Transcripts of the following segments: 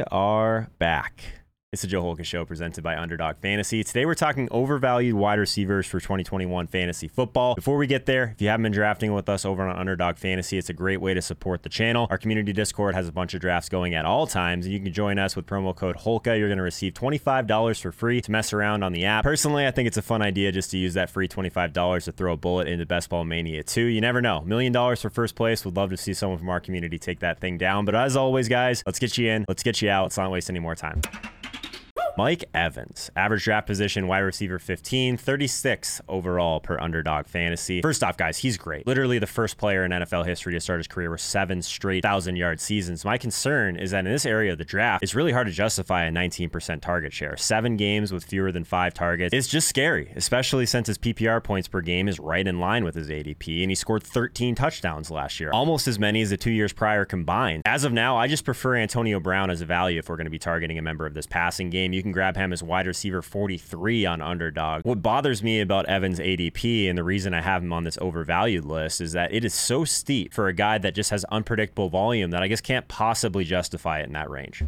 We are back. It's the Joe Holka Show presented by Underdog Fantasy. Today we're talking overvalued wide receivers for 2021 fantasy football. Before we get there, if you haven't been drafting with us over on Underdog Fantasy, it's a great way to support the channel. Our community Discord has a bunch of drafts going at all times, and you can join us with promo code HOLKA. You're going to receive $25 for free to mess around on the app. Personally, I think it's a fun idea just to use that free $25 to throw a bullet into Best Ball Mania 2. You never know. Million dollars for first place. Would love to see someone from our community take that thing down. But as always, guys, let's get you in. Let's get you out. Let's not waste any more time. Mike Evans, average draft position, wide receiver 15, 36 overall per underdog fantasy. First off, guys, he's great. Literally the first player in NFL history to start his career with seven straight thousand yard seasons. My concern is that in this area of the draft, it's really hard to justify a 19% target share. Seven games with fewer than five targets is just scary, especially since his PPR points per game is right in line with his ADP, and he scored 13 touchdowns last year, almost as many as the two years prior combined. As of now, I just prefer Antonio Brown as a value if we're going to be targeting a member of this passing game. You can can grab him as wide receiver 43 on underdog. What bothers me about Evans' ADP and the reason I have him on this overvalued list is that it is so steep for a guy that just has unpredictable volume that I guess can't possibly justify it in that range.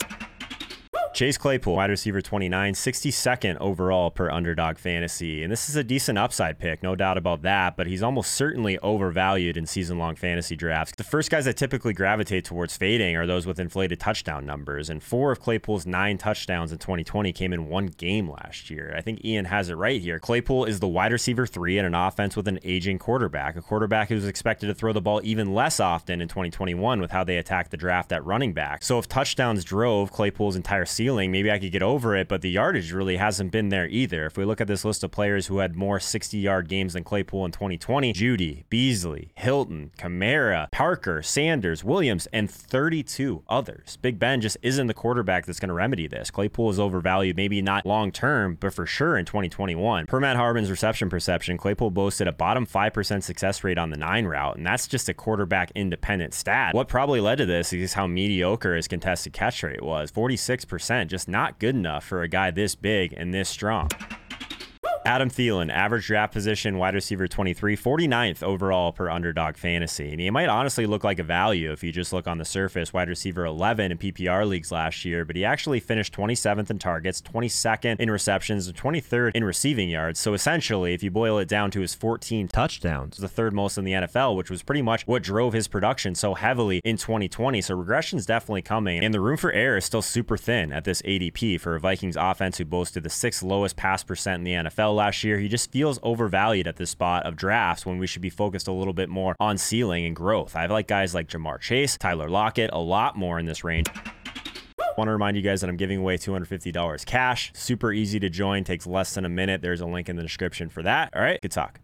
Chase Claypool, wide receiver 29, 62nd overall per underdog fantasy. And this is a decent upside pick, no doubt about that, but he's almost certainly overvalued in season long fantasy drafts. The first guys that typically gravitate towards fading are those with inflated touchdown numbers. And four of Claypool's nine touchdowns in 2020 came in one game last year. I think Ian has it right here. Claypool is the wide receiver three in an offense with an aging quarterback, a quarterback who's expected to throw the ball even less often in 2021 with how they attacked the draft at running back. So if touchdowns drove Claypool's entire season, ceiling, maybe I could get over it, but the yardage really hasn't been there either. If we look at this list of players who had more 60 yard games than Claypool in 2020, Jeudy, Beasley, Hilton, Kamara, Parker, Sanders, Williams, and 32 others. Big Ben just isn't the quarterback that's going to remedy this. Claypool is overvalued, maybe not long term, but for sure in 2021. Per Matt Harmon's reception perception, Claypool boasted a bottom 5% success rate on the nine route, and that's just a quarterback independent stat. What probably led to this is how mediocre his contested catch rate was 46% just not good enough for a guy this big and this strong. Adam Thielen, average draft position, wide receiver 23, 49th overall per underdog fantasy. And he might honestly look like a value if you just look on the surface. Wide receiver 11 in PPR leagues last year, but he actually finished 27th in targets, 22nd in receptions, and 23rd in receiving yards. So essentially, if you boil it down to his 14 touchdowns, the third most in the NFL, which was pretty much what drove his production so heavily in 2020. So regression is definitely coming, and the room for error is still super thin at this ADP for a Vikings offense who boasted the sixth lowest pass percent in the NFL last year. He just feels overvalued at this spot of drafts when we should be focused a little bit more on ceiling and growth. I like guys like Ja'Marr Chase, Tyler Lockett, a lot more in this range. Want to remind you guys that I'm giving away $250 cash. Super easy to join, takes less than a minute. There's a link in the description for that. All right, good talk.